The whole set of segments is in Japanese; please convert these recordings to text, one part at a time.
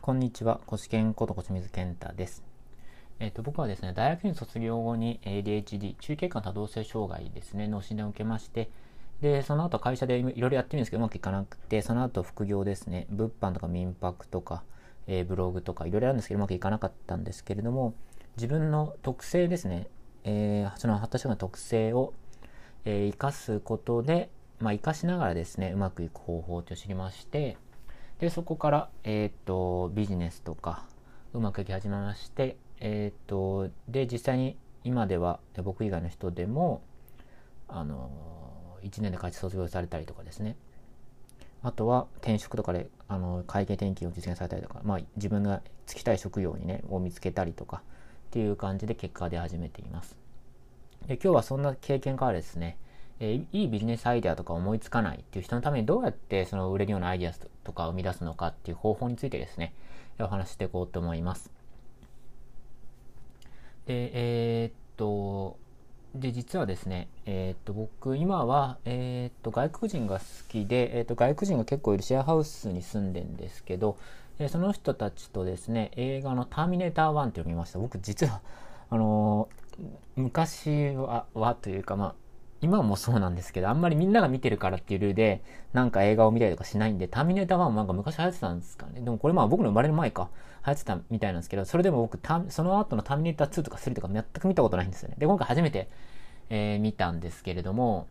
こんにちは、コシケンこと小清水健太です。えっ、と、僕はですね、大学院卒業後に ADHD、中経管多動性障害ですね、の診断を受けまして、で、その後会社でいろいろやってみるんですけど、うまくいかなくて、その後副業ですね、物販とか民泊とか、えーブログとかいろいろあるんですけど、うまくいかなかったんですけれども、自分の特性ですね、えーその発達障害の特性を、えー生かすことで、まあ、生かしながらですね、うまくいく方法を知りまして、で、そこから、えーっと、ビジネスとか、うまくいき始めまして、えーっと、で、実際に今では、僕以外の人でも、あの、1年で会社卒業されたりとかですね。あとは転職とかで、あの、会計転勤を実現されたりとか、まあ、自分が就きたい職業にね、を見つけたりとか、っていう感じで結果が出始めています。で今日はそんな経験からですね、えいいビジネスアイデアとか思いつかないっていう人のためにどうやってその売れるようなアイデアとか生み出すのかっていう方法についてですね、お話していこうと思います。で、えーっと、で、実はですね、えーっと、僕、今は、えーっと、外国人が好きで、えーっと、外国人が結構いるシェアハウスに住んでんですけど、えーその人たちとですね、映画のターミネーター1っていうのを見ました。僕、実は、あのー昔ははというか、まあ、今もそうなんですけど、あんまりみんなが見てるからっていうルールで、なんか映画を見たりとかしないんで、ターミネーター1もなんか昔流行ってたんですかね。でもこれまあ僕の生まれる前か、流行ってたみたいなんですけど、それでも僕、その後のターミネーター2とか3とか全く見たことないんですよね。で、今回初めて、えー見たんですけれども、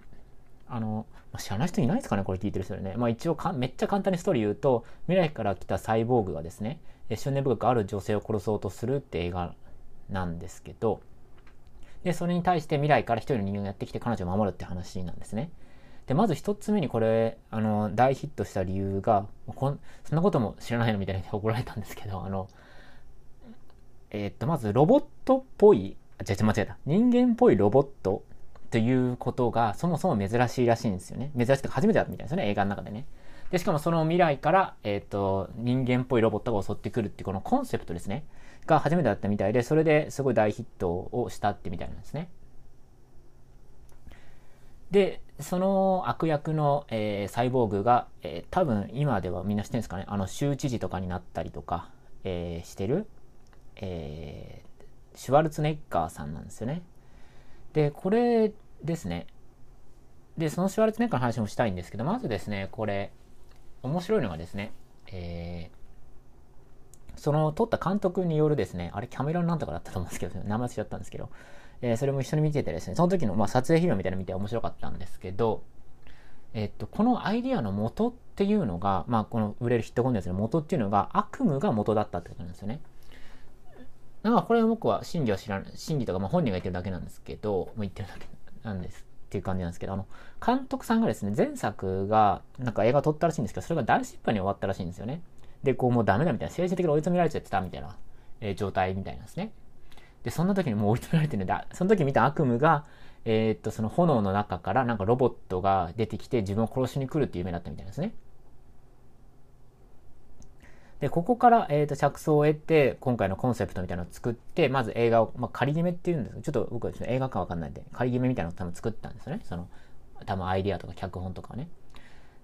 あの、まあ知らない人いないですかねこれ聞いてる人でね。まあ一応か、めっちゃ簡単にストーリー言うと、未来から来たサイボーグがですね、えー執念深くある女性を殺そうとするって映画なんですけど、で、それに対して未来から一人の人間がやってきて彼女を守るって話なんですね。で、まず一つ目にこれ、あの、大ヒットした理由が、こんそんなことも知らないのみたいな怒られたんですけど、あの、えーっと、まずロボットっぽい、あ、違う間違えた。人間っぽいロボットということがそもそも珍しいらしいんですよね。珍しくて初めてだったみたいですよね、映画の中でね。で、しかもその未来から、えーっと、人間っぽいロボットが襲ってくるっていうこのコンセプトですね。が初めてだったみたいで、それですごい大ヒットをしたってみたいなんですね。で、その悪役の、えーサイボーグが、えー多分今ではみんな知ってるんですかね、あの州知事とかになったりとか、えーしてる、えーシュワルツネッガーさんなんですよね。で、これですね。で、そのシュワルツネッガーの話もしたいんですけど、まずですね、これ、面白いのがですね、えーその撮った監督によるですね、あれキャメロンなんとかだったと思うんですけど、名前忘れちゃったんですけど、えーそれも一緒に見ててですね、その時の、まあ、撮影費用みたいなの見て面白かったんですけど、えっと、このアイディアの元っていうのが、まあ、この売れるヒットコンテンツの元っていうのが悪夢が元だったってことなんですよね。だからこれは僕は真偽は知らない、真偽とか、まあ、本人が言ってるだけなんですけど、もう言ってるだけなんですっていう感じなんですけど、あの、監督さんがですね、前作が、なんか映画撮ったらしいんですけど、それが大失敗に終わったらしいんですよね。で、こうもうダメだみたいな、精神的に追い詰められちゃってたみたいな、えー状態みたいなんですね。で、そんな時にもう追い詰められてるんだ。その時見た悪夢が、えーっと、その炎の中からなんかロボットが出てきて自分を殺しに来るっていう夢だったみたいなんですね。で、ここから、えー、と着想を得て、今回のコンセプトみたいなのを作って、まず映画を、まあ、仮決めっていうんですけど、ちょっと僕はですね、映画かわかんないんで、仮決めみたいなのを多分作ったんですよね。その、多分アイディアとか脚本とかね。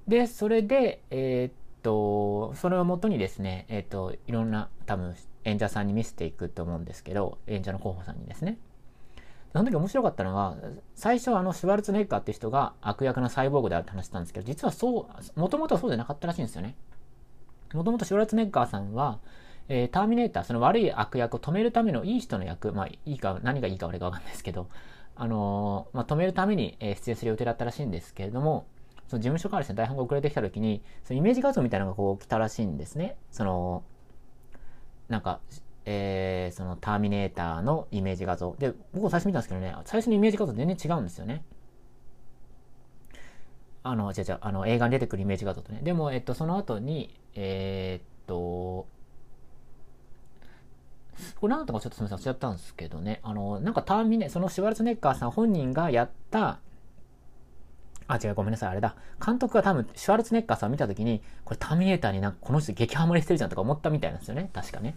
で、それで、えーっと、それをもとにですね、えっと、いろんな多分演者さんに見せていくと思うんですけど、演者の候補さんにですね。その時面白かったのが、最初あの、シュワルツネッガーって人が悪役のサイボーグであるって話したんですけど、実はそう、もともとはそうじゃなかったらしいんですよね。もともとシュワルツネッガーさんは、えーターミネーター、その悪い悪役を止めるためのいい人の役、まあ、いいか、何がいいか悪いかわかんないですけど、あのーまあ、止めるために、えー出演する予定だったらしいんですけれども、その事務所からですね、台本が遅れてきた時に、そのイメージ画像みたいなのがこう来たらしいんですね。その、なんか、えーそのターミネーターのイメージ画像。で、僕最初見たんですけどね、最初のイメージ画像全然違うんですよね。あの、じゃじゃあの、映画に出てくるイメージ画像とね。でも、えっと、その後に、えーっと、これなんとかちょっとすみません、忘れちゃったんですけどね。あの、なんかターミネ、そのシュワルツネッガーさん本人がやった、あ、違う、ごめんなさい、あれだ。監督が多分、シュワルツネッガーさん見たときに、これターミネーターになんかこの人激ハマりしてるじゃんとか思ったみたいなんですよね。確かね。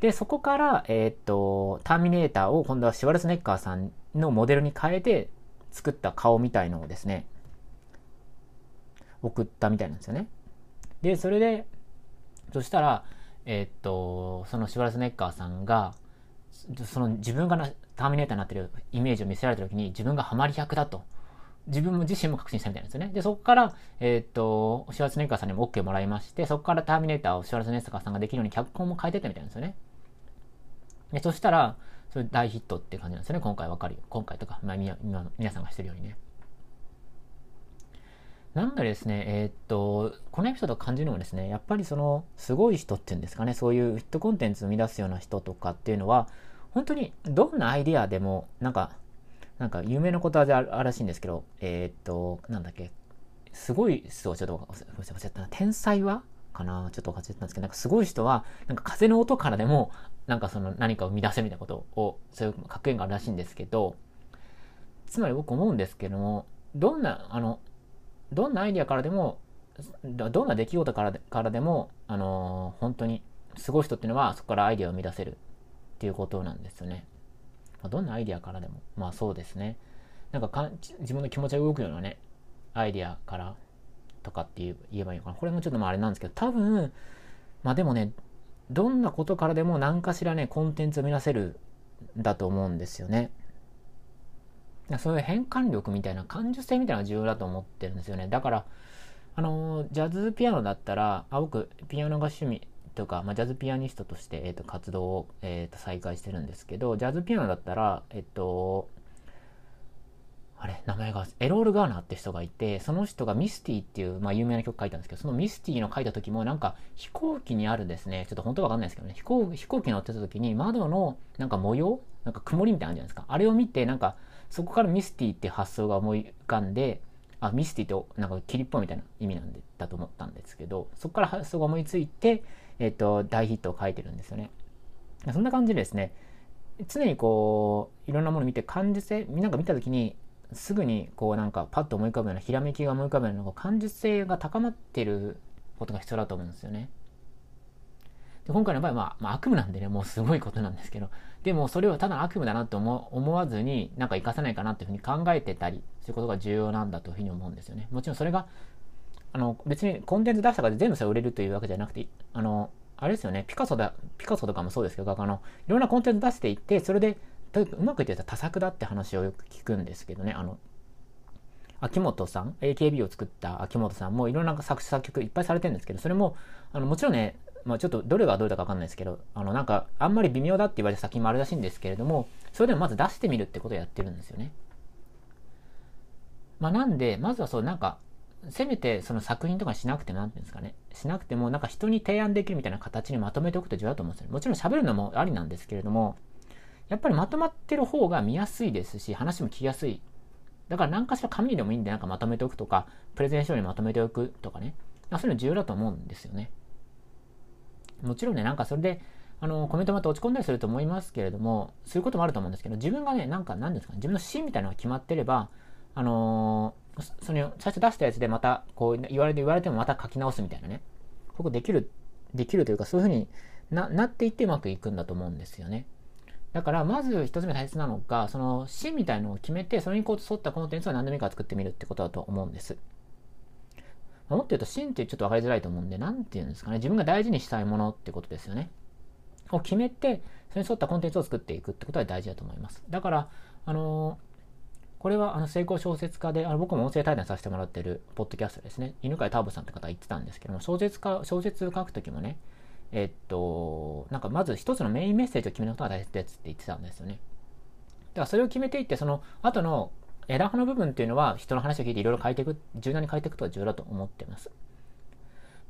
で、そこから、えーっと、ターミネーターを今度はシュワルツネッガーさんのモデルに変えて作った顔みたいのをですね、送ったみたいなんですよね。で、それで、そしたら、えー、っと、そのシュワルツネッカーさんが、その自分がなターミネーターになってるイメージを見せられた時に自分がハマり役だと。自分も自身も確信したみたいなんですよね。で、そこから、えー、っと、シュワルツネッカーさんにも OK もらいまして、そこからターミネーターをシュワルツネッカーさんができるように脚本も変えてったみたいなんですよね。で、そしたら、それ大ヒットって感じなんですよね。今回わかるよ。今回とか、まあ、皆さんがしてるようにね。なのでですね、えー、っと、このエピソードを感じるのはですね、やっぱりその、すごい人っていうんですかね、そういうヒットコンテンツを生み出すような人とかっていうのは、本当にどんなアイディアでも、なんか、なんか有名なことわざあるらしいんですけど、えー、っと、なんだっけ、すごい人、ちょっと忘れちゃったな、天才はかなちょっと忘れてたんですけど、なんかすごい人は、なんか風の音からでも、なんかその何かを生み出せみたいなことを、そういう格言があるらしいんですけど、つまり僕思うんですけども、どんな、あの、どんなアイディアからでも、どんな出来事からでからでも、あのー、本当にすごい人っていうのはそこからアイディアを生み出せるっていうことなんですよね。まあ、どんなアイデアからでも。まあそうですね。なんかか自分の気持ちが動くようなね、アイデアからとかって言えばいいのかな。これもちょっとまああれなんですけど、多分、まあでもね、どんなことからでも何かしらね、コンテンツを生み出せるんだと思うんですよね。そういう変換力みたいな感受性みたいなのが重要だと思ってるんですよね。だから、あのジャズピアノだったら、あ僕、ピアノが趣味とか、まあ、ジャズピアニストとして、えーと、活動を、えーと、再開してるんですけど、ジャズピアノだったら、えっ、と、あれ、名前が、エロール・ガーナーって人がいて、その人がミスティっていう、まあ、有名な曲書いたんですけど、そのミスティの書いた時も、なんか飛行機にあるですね、ちょっと本当わかんないですけどね、飛行飛行機乗ってた時に窓のなんか模様なんか曇りみたいなのあるじゃないですか。あれを見て、なんか、そこからミスティって発想が思い浮かんで、あ、ミスティってなんか霧っぽいみたいな意味なんで、だと思ったんですけど、そこから発想が思いついて、えっ、と、大ヒットを書いてるんですよね。そんな感じでですね、常にこう、いろんなもの見て感受性、みんなが見た時に、すぐにこうなんかパッと思い浮かぶようなひらめきが思い浮かぶような感受性が高まってることが必要だと思うんですよね。で今回の場合は、まあ、まあ、悪夢なんでね、もうすごいことなんですけど、でもそれをただ悪夢だなって思思わずに、なんか活かせないかなっていうふうに考えてたりすることが重要なんだというふうに思うんですよね。もちろんそれが、あの、別にコンテンツ出したから全部それ売れるというわけじゃなくて、あの、あれですよね、ピカソだ、ピカソとかもそうですけど、あの、いろんなコンテンツ出していって、それで、うまくいってたら多作だって話をよく聞くんですけどね、あの、秋元さん、AKB を作った秋元さんもいろんな作詞作曲いっぱいされてるんですけど、それも、あの、もちろんね、まあ、ちょっとどれがどれだかわかんないですけど、あの、なんか、あんまり微妙だって言われた作品もあるらしいんですけれども、それでもまず出してみるってことをやってるんですよね。まあ、なんで、まずはそう、なんか、せめてその作品とかしなくても、なんていうんですかね、しなくても、なんか人に提案できるみたいな形にまとめておくと重要だと思うんですよ。もちろん喋るのもありなんですけれども、やっぱりまとまってる方が見やすいですし、話も聞きやすい。だから何かしら紙でもいいんで、なんかまとめておくとか、プレゼン書にまとめておくとかね、そういうの重要だと思うんですよね。もちろんね、なんかそれで、あの、コメントまた落ち込んだりすると思いますけれども、そういうこともあると思うんですけど、自分がね、なんか、なんですかね、自分の芯みたいなのが決まってれば、あのー、その、最初出したやつでまた、こう、言われて言われてもまた書き直すみたいなね。ここできる、できるというか、そういうふうにななっていってうまくいくんだと思うんですよね。だから、まず一つ目大切なのが、その、芯みたいのを決めて、それにこう沿ったコンテンツを何でもいいから作ってみるってことだと思うんです。もっと言うと、芯ってちょっと分かりづらいと思うんで、なんて言うんですかね。自分が大事にしたいものってことですよね。を決めて、それに沿ったコンテンツを作っていくってことは大事だと思います。だから、あのー、これはあの成功小説家で、あの僕も音声対談させてもらってるポッドキャストですね。犬飼ターボさんって方言ってたんですけども、小説家、小説書くときもね、えっと、なんかまず一つのメインメッセージを決めることが大切ですって言ってたんですよね。だからそれを決めていって、その後の枝葉の部分っていうのは人の話を聞いていろいろ変えていく、柔軟に変えていくことが重要だと思ってます。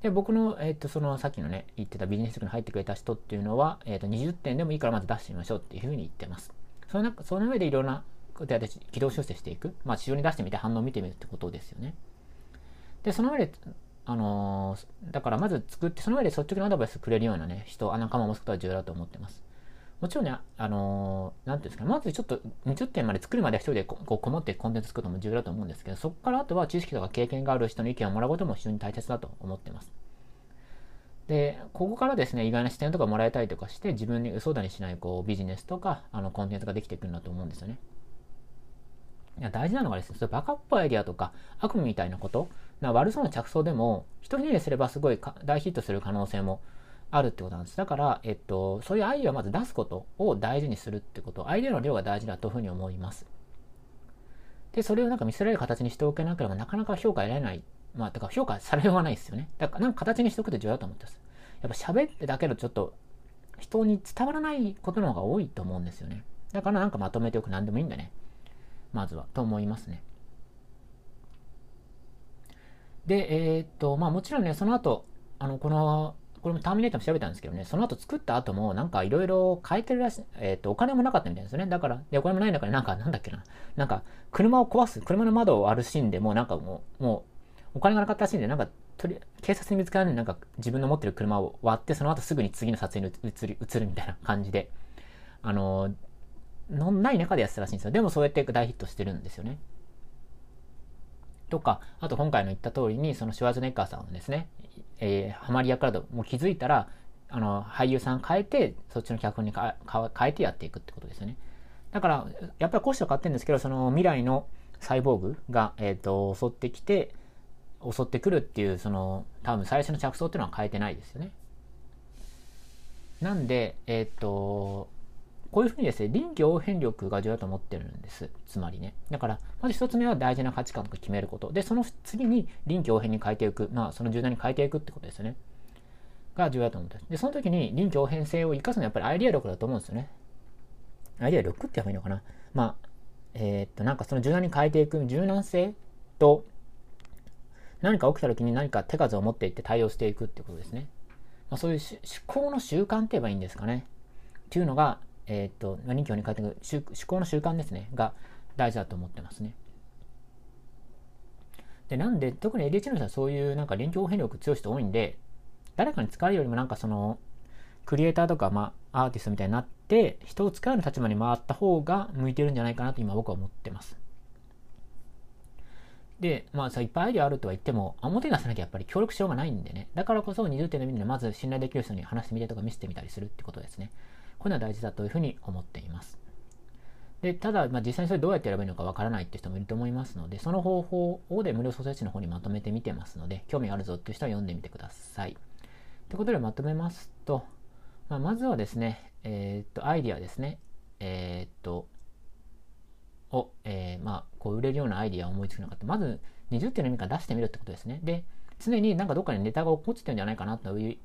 で、僕の、えっ、と、そのさっきのね、言ってたビジネス塾に入ってくれた人っていうのは、えっ、と、20点でもいいからまず出してみましょうっていうふうに言ってます。その中、その上でいろんなことやって軌道修正していく。まあ、市場に出してみて反応を見てみるってことですよね。で、その上で、あのー、だからまず作って、その上で率直なアドバイスくれるようなね、人、あ仲間を持つことは重要だと思ってます。もちろんね、あのー、なんていうんですか、まずちょっと20点まで作るまで一人でこうこもってコンテンツ作るのも重要だと思うんですけど、そこからあとは知識とか経験がある人の意見をもらうことも非常に大切だと思ってます。で、ここからですね、意外な視点とかもらえたりとかして、自分に嘘だにしないこうビジネスとかあのコンテンツができてくるんだと思うんですよね。いや大事なのがですね、それバカっぽいアイディアとか悪夢みたいなこと、な悪そうな着想でも、一ひねりすればすごい大ヒットする可能性もあるってことなんです。だから、えっと、そういうアイデアをまず出すことを大事にするってこと、アイデアの量が大事だというふうに思います。で、それをなんか見せられる形にしておけなければなかなか評価得られない。まあ、だから評価されようがないですよね。だからなんか形にしておくって重要だと思ってます。やっぱ喋ってだけどちょっと人に伝わらないことの方が多いと思うんですよね。だからなんかまとめておく何でもいいんだね。まずは。と思いますね。で、えー、っと、まあもちろんね、その後、あの、このこれもターミネーターも調べたんですけどね、その後作った後もなんかいろいろ変えてるらしい、えっ、と、お金もなかったみたいですよね。だから、で、お金もない中でなんか、なんだっけな、なんか、車を壊す、車の窓を割るシーンでもなんかもう、もう、お金がなかったらしいんで、なんか、とり警察に見つからないなんか自分の持ってる車を割って、その後すぐに次の撮影に移り移るみたいな感じで、あの、のない中でやってたらしいんですよ。でもそうやって大ヒットしてるんですよね。とか、あと今回の言った通りに、そのシュワーズネッカーさんですね、えー、ハマり役だともう気づいたら、あの、俳優さん変えて、そっちの脚本に変えてやっていくってことですよね。だから、やっぱりコストは変わってるんですけど、その未来のサイボーグが、えっ、ー、と、襲ってきて、襲ってくるっていう、その、多分最初の着想っていうのは変えてないですよね。なんで、えっ、ー、と、こういうふうにですね、臨機応変力が重要だと思ってるんです。つまりね。だから、まず一つ目は大事な価値観を決めること。で、その次に臨機応変に変えていく。まあ、その柔軟に変えていくってことですよね。が重要だと思ってで、その時に臨機応変性を生かすのはやっぱりアイディア力だと思うんですよね。アイディア力って言えばいいのかな。まあ、えー、っと、なんかその柔軟に変えていく柔軟性と、何か起きた時に何か手数を持っていって対応していくってことですね。まあ、そういう思考の習慣って言えばいいんですかね。っていうのが、えっ、ー、と、臨機応変に変えていく思考の習慣ですね、が大事だと思ってますね。で、なんで、特に ADHD の人はそういうなんか臨機応変力強い人多いんで、誰かに使えるよりもなんかその、クリエイターとか、まあ、アーティストみたいになって、人を使うような立場に回った方が向いてるんじゃないかなと今僕は思ってます。で、まあさ、いっぱいアイデアあるとは言っても、表出さなきゃやっぱり協力しようがないんでね。だからこそ20点の意味でまず信頼できる人に話してみたりとか見せてみたりするってことですね。こういうのは大事だというふうに思っています。でただ、まあ、実際にそれどうやってやればいいのかわからないっていう人もいると思いますので、その方法をで無料創設地の方にまとめてみてますので、興味あるぞっていう人は読んでみてください。ということでまとめますと、まあ、まずはですね、えー、っと、アイディアですね。えー、っと、を、えー、まあ、こう売れるようなアイディアを思いつくのかって、まず20っていうの意味から出してみるってことですね。で、常になんかどっかにネタが落っこちてるんじゃないかなという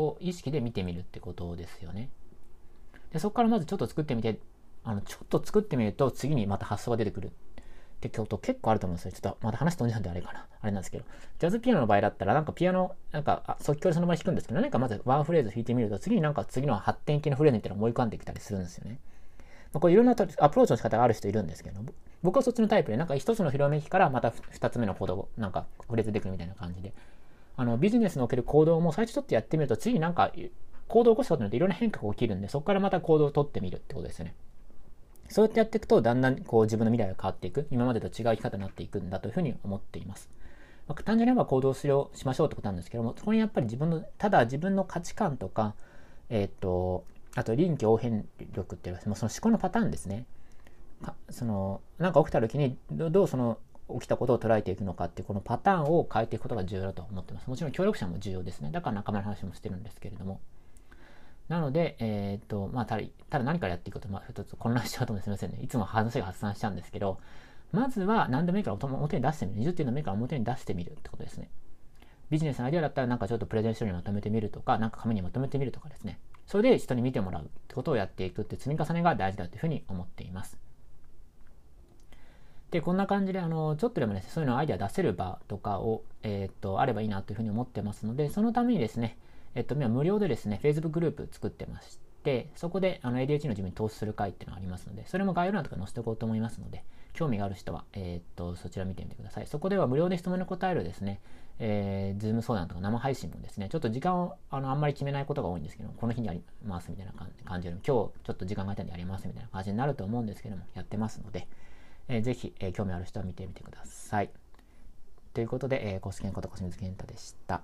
を意識で見てみるってことですよね。で、そこからまずちょっと作ってみて、あの、ちょっと作ってみると次にまた発想が出てくるってこと結構あると思うんですよ。ちょっとまた話飛んじゃうんであれかな。あれなんですけど。ジャズピアノの場合だったら、なんかピアノ、なんか、あ即興でその場で弾くんですけど、何かまずワンフレーズ弾いてみると、次になんか次の発展系のフレーズみたいなの思い浮かんできたりするんですよね。まあ、これいろんなアプローチの仕方がある人いるんですけど、僕はそっちのタイプで、なんか一つのひらめきからまた二つ目のコードなんかフレーズ出てくるみたいな感じで。あの、ビジネスにおける行動も最初ちょっとやってみると、次になんか行動を起こすことによっていろんな変化が起きるんで、そこからまた行動をとってみるってことですよね。そうやってやっていくと、だんだんこう自分の未来が変わっていく、今までと違う生き方になっていくんだというふうに思っています。まあ、単純に言えば行動しようしましょうってことなんですけども、そこにやっぱり自分の、ただ自分の価値観とか、えっ、ー、と、あと臨機応変力っていうのは、その思考のパターンですね。その、なんか起きた時に、どうその起きたことを捉えていくのかっていうこのパターンを変えていくことが重要だと思ってます。もちろん協力者も重要ですね。だから仲間の話もしてるんですけれども。なので、えっ、と、まあ、ただ、ただ何からやっていくと、まあ、一つ混乱しちゃうと思うすみませんね。いつも話が発散しちゃうんですけど、まずは何でもいいから表に出してみる。20っていうのもいいから表に出してみるってことですね。ビジネスのアイデアだったらなんかちょっとプレゼン資料にまとめてみるとか、なんか紙にまとめてみるとかですね。それで人に見てもらうってことをやっていくって積み重ねが大事だというふうに思っています。で、こんな感じで、あの、ちょっとでもね、そういうのアイデア出せる場とかを、えっ、と、あればいいなというふうに思ってますので、そのためにですね、えっと、今無料でですね、Facebook グループ作ってまして、そこであの ADHD の自分に投資する会っていうのがありますので、それも概要欄とか載せておこうと思いますので、興味がある人は、えー、っと、そちら見てみてください。そこでは無料で質問に答えるですね、えー、ズーム相談とか生配信もですね、ちょっと時間をあのあんまり決めないことが多いんですけどこの日にやりますみたいな感じで、今日ちょっと時間が空いたんでやりますみたいな感じになると思うんですけども、やってますので、えー、ぜひ、えー、興味ある人は見てみてください。ということで、えー、コスケンことコスミズケンタでした。